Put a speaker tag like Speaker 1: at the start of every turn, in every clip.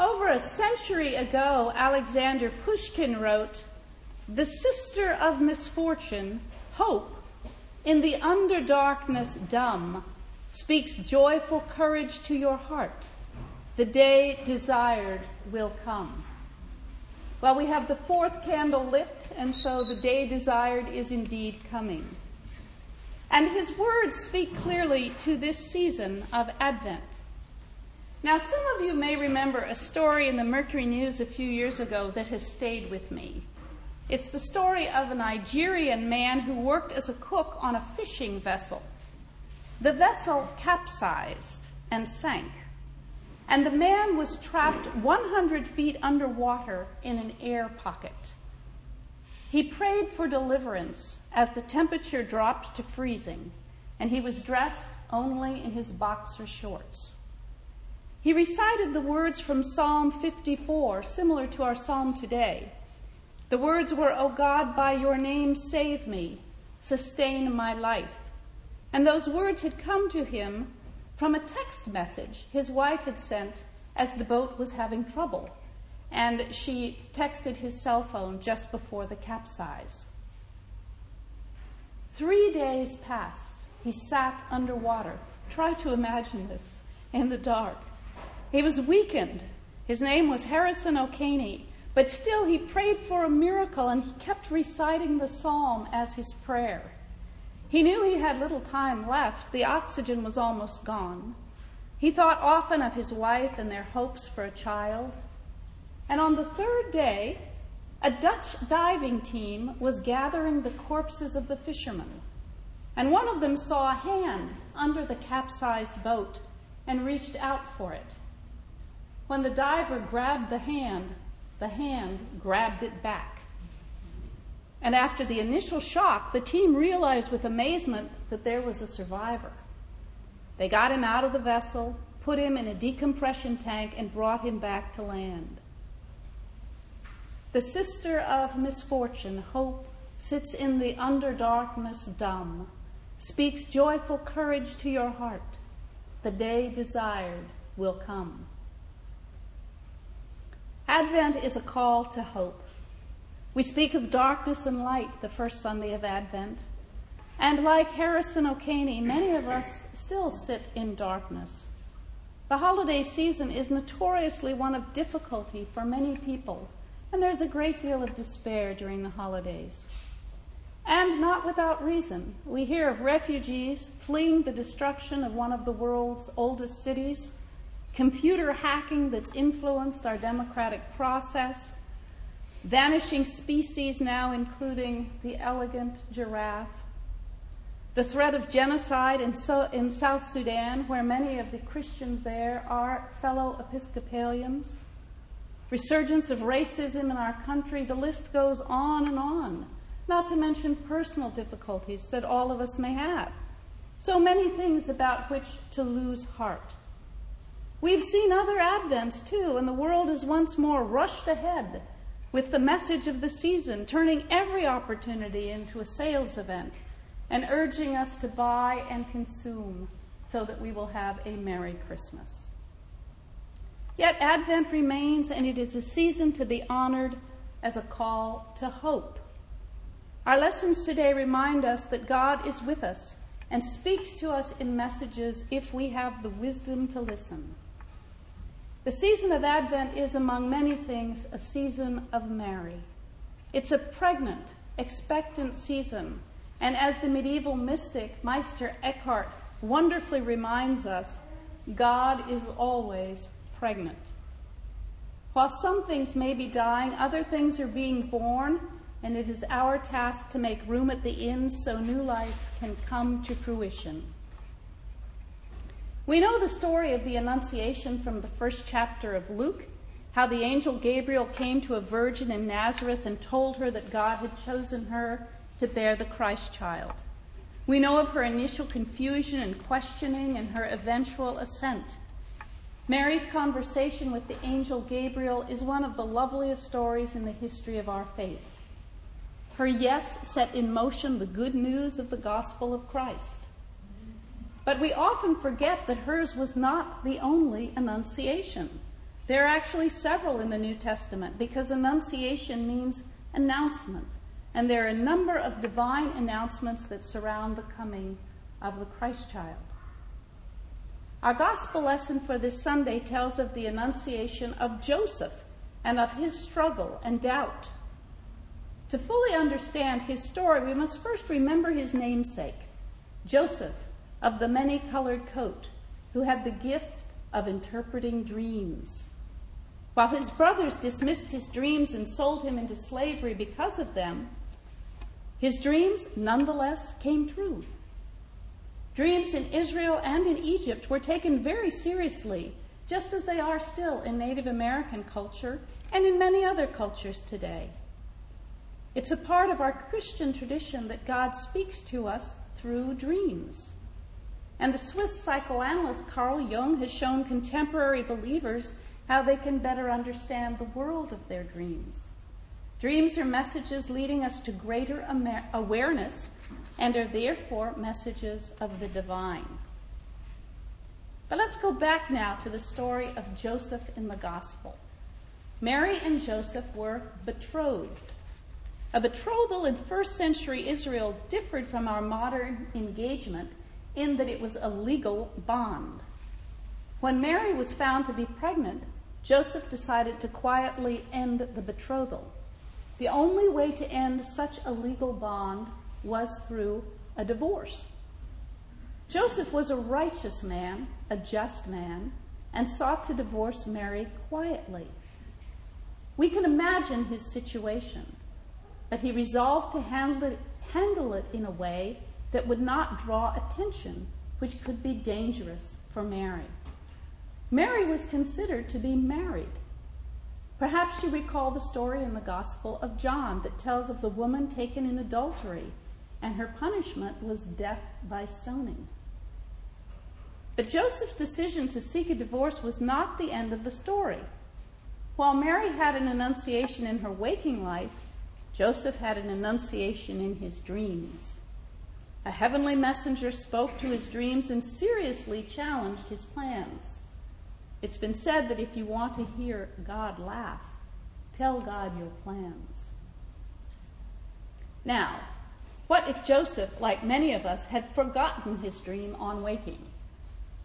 Speaker 1: Over a century ago, Alexander Pushkin wrote, The sister of misfortune, hope, in the underdarkness dumb, speaks joyful courage to your heart. The day desired will come. Well, we have the fourth candle lit, and so the day desired is indeed coming. And his words speak clearly to this season of Advent. Now, some of you may remember a story in the Mercury News a few years ago that has stayed with me. It's the story of a Nigerian man who worked as a cook on a fishing vessel. The vessel capsized and sank, and the man was trapped 100 feet underwater in an air pocket. He prayed for deliverance as the temperature dropped to freezing, and he was dressed only in his boxer shorts. He recited the words from Psalm 54, similar to our psalm today. The words were, O God, by your name save me, sustain my life. And those words had come to him from a text message his wife had sent as the boat was having trouble. And she texted his cell phone just before the capsize. Three days passed. He sat underwater. Try to imagine this in the dark. He was weakened. His name was Harrison Okene, but still he prayed for a miracle and he kept reciting the psalm as his prayer. He knew he had little time left. The oxygen was almost gone. He thought often of his wife and their hopes for a child. And on the third day, a Dutch diving team was gathering the corpses of the fishermen. And one of them saw a hand under the capsized boat and reached out for it. When the diver grabbed the hand, the hand grabbed it back. And after the initial shock, the team realized with amazement that there was a survivor. They got him out of the vessel, put him in a decompression tank, and brought him back to land. The sister of misfortune, hope, sits in the underdarkness dumb, speaks joyful courage to your heart. The day desired will come. Advent is a call to hope. We speak of darkness and light the first Sunday of Advent. And like Harrison Okene, many of us still sit in darkness. The holiday season is notoriously one of difficulty for many people, and there's a great deal of despair during the holidays. And not without reason. We hear of refugees fleeing the destruction of one of the world's oldest cities computer hacking that's influenced our democratic process, vanishing species now, including the elegant giraffe, the threat of genocide in, so, in South Sudan, where many of the Christians there are fellow Episcopalians, resurgence of racism in our country, the list goes on and on, not to mention personal difficulties that all of us may have. So many things about which to lose heart. We've seen other advents too, and the world is once more rushed ahead with the message of the season, turning every opportunity into a sales event and urging us to buy and consume so that we will have a Merry Christmas. Yet Advent remains, and it is a season to be honored as a call to hope. Our lessons today remind us that God is with us and speaks to us in messages if we have the wisdom to listen. The season of Advent is, among many things, a season of Mary. It's a pregnant, expectant season. And as the medieval mystic Meister Eckhart wonderfully reminds us, God is always pregnant. While some things may be dying, other things are being born, and it is our task to make room at the inn so new life can come to fruition. We know the story of the Annunciation from the first chapter of Luke, how the angel Gabriel came to a virgin in Nazareth and told her that God had chosen her to bear the Christ child. We know of her initial confusion and questioning and her eventual assent. Mary's conversation with the angel Gabriel is one of the loveliest stories in the history of our faith. Her yes set in motion the good news of the gospel of Christ. But we often forget that hers was not the only annunciation. There are actually several in the New Testament because Annunciation means announcement. And there are a number of divine announcements that surround the coming of the Christ child. Our gospel lesson for this Sunday tells of the Annunciation of Joseph and of his struggle and doubt. To fully understand his story, we must first remember his namesake, Joseph of the many colored coat, who had the gift of interpreting dreams. While his brothers dismissed his dreams and sold him into slavery because of them, his dreams nonetheless came true. Dreams in Israel and in Egypt were taken very seriously, just as they are still in Native American culture and in many other cultures today. It's a part of our Christian tradition that God speaks to us through dreams. And the Swiss psychoanalyst Carl Jung has shown contemporary believers how they can better understand the world of their dreams. Dreams are messages leading us to greater awareness and are therefore messages of the divine. But let's go back now to the story of Joseph in the Gospel. Mary and Joseph were betrothed. A betrothal in first century Israel differed from our modern engagement in that it was a legal bond. When Mary was found to be pregnant, Joseph decided to quietly end the betrothal. The only way to end such a legal bond was through a divorce. Joseph was a righteous man, a just man, and sought to divorce Mary quietly. We can imagine his situation, but he resolved to handle it, handle it in a way that would not draw attention, which could be dangerous for Mary. Mary was considered to be married. Perhaps you recall the story in the Gospel of John that tells of the woman taken in adultery, and her punishment was death by stoning. But Joseph's decision to seek a divorce was not the end of the story. While Mary had an annunciation in her waking life, Joseph had an annunciation in his dreams. A heavenly messenger spoke to his dreams and seriously challenged his plans. It's been said that if you want to hear God laugh, tell God your plans. Now, what if Joseph, like many of us, had forgotten his dream on waking?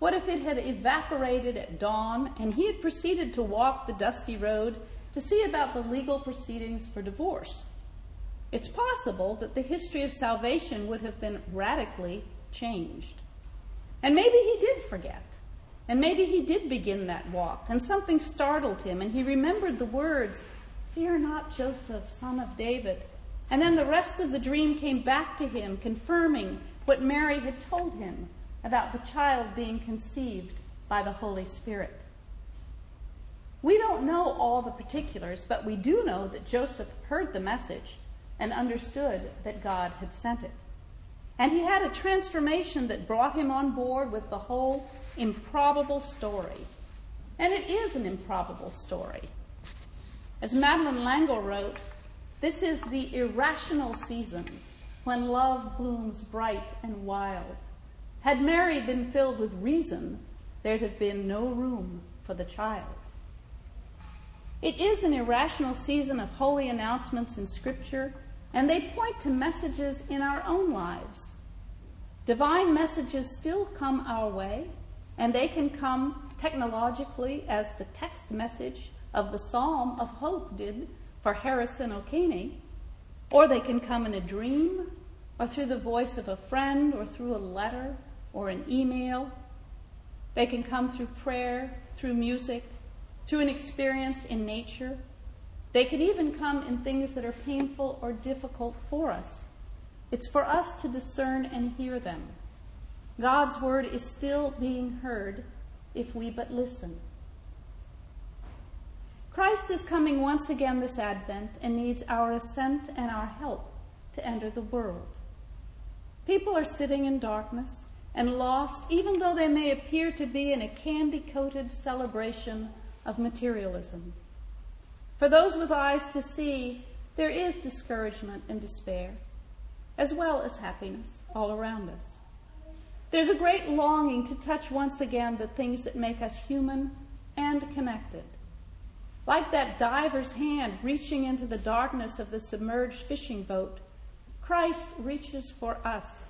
Speaker 1: What if it had evaporated at dawn and he had proceeded to walk the dusty road to see about the legal proceedings for divorce? It's possible that the history of salvation would have been radically changed. And maybe he did forget. And maybe he did begin that walk, and something startled him, and he remembered the words, Fear not, Joseph, son of David. And then the rest of the dream came back to him, confirming what Mary had told him about the child being conceived by the Holy Spirit. We don't know all the particulars, but we do know that Joseph heard the message and understood that God had sent it. And he had a transformation that brought him on board with the whole improbable story. And it is an improbable story. As Madeleine L'Engle wrote, this is the irrational season when love blooms bright and wild. Had Mary been filled with reason, there'd have been no room for the child. It is an irrational season of holy announcements in Scripture and they point to messages in our own lives. Divine messages still come our way, and they can come technologically as the text message of the Psalm of Hope did for Harrison Okene, or they can come in a dream, or through the voice of a friend, or through a letter, or an email. They can come through prayer, through music, through an experience in nature, they could even come in things that are painful or difficult for us. It's for us to discern and hear them. God's word is still being heard if we but listen. Christ is coming once again this Advent and needs our assent and our help to enter the world. People are sitting in darkness and lost, even though they may appear to be in a candy coated celebration of materialism. For those with eyes to see, there is discouragement and despair, as well as happiness all around us. There's a great longing to touch once again the things that make us human and connected Like that diver's hand reaching into the darkness of the submerged fishing boat, Christ reaches for us,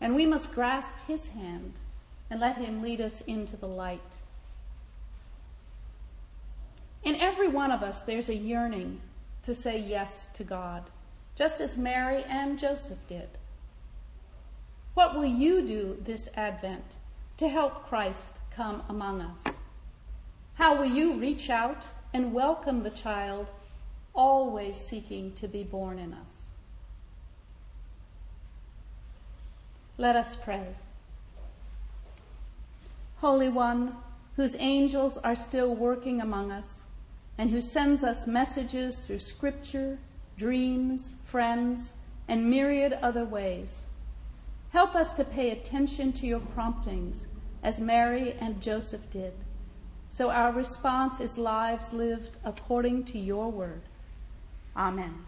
Speaker 1: and we must grasp his hand and let him lead us into the light. In every one of us, there's a yearning to say yes to God, just as Mary and Joseph did. What will you do this Advent to help Christ come among us? How will you reach out and welcome the child always seeking to be born in us? Let us pray. Holy One, whose angels are still working among us, and who sends us messages through scripture, dreams, friends, and myriad other ways. Help us to pay attention to your promptings as Mary and Joseph did, so our response is lives lived according to your word. Amen.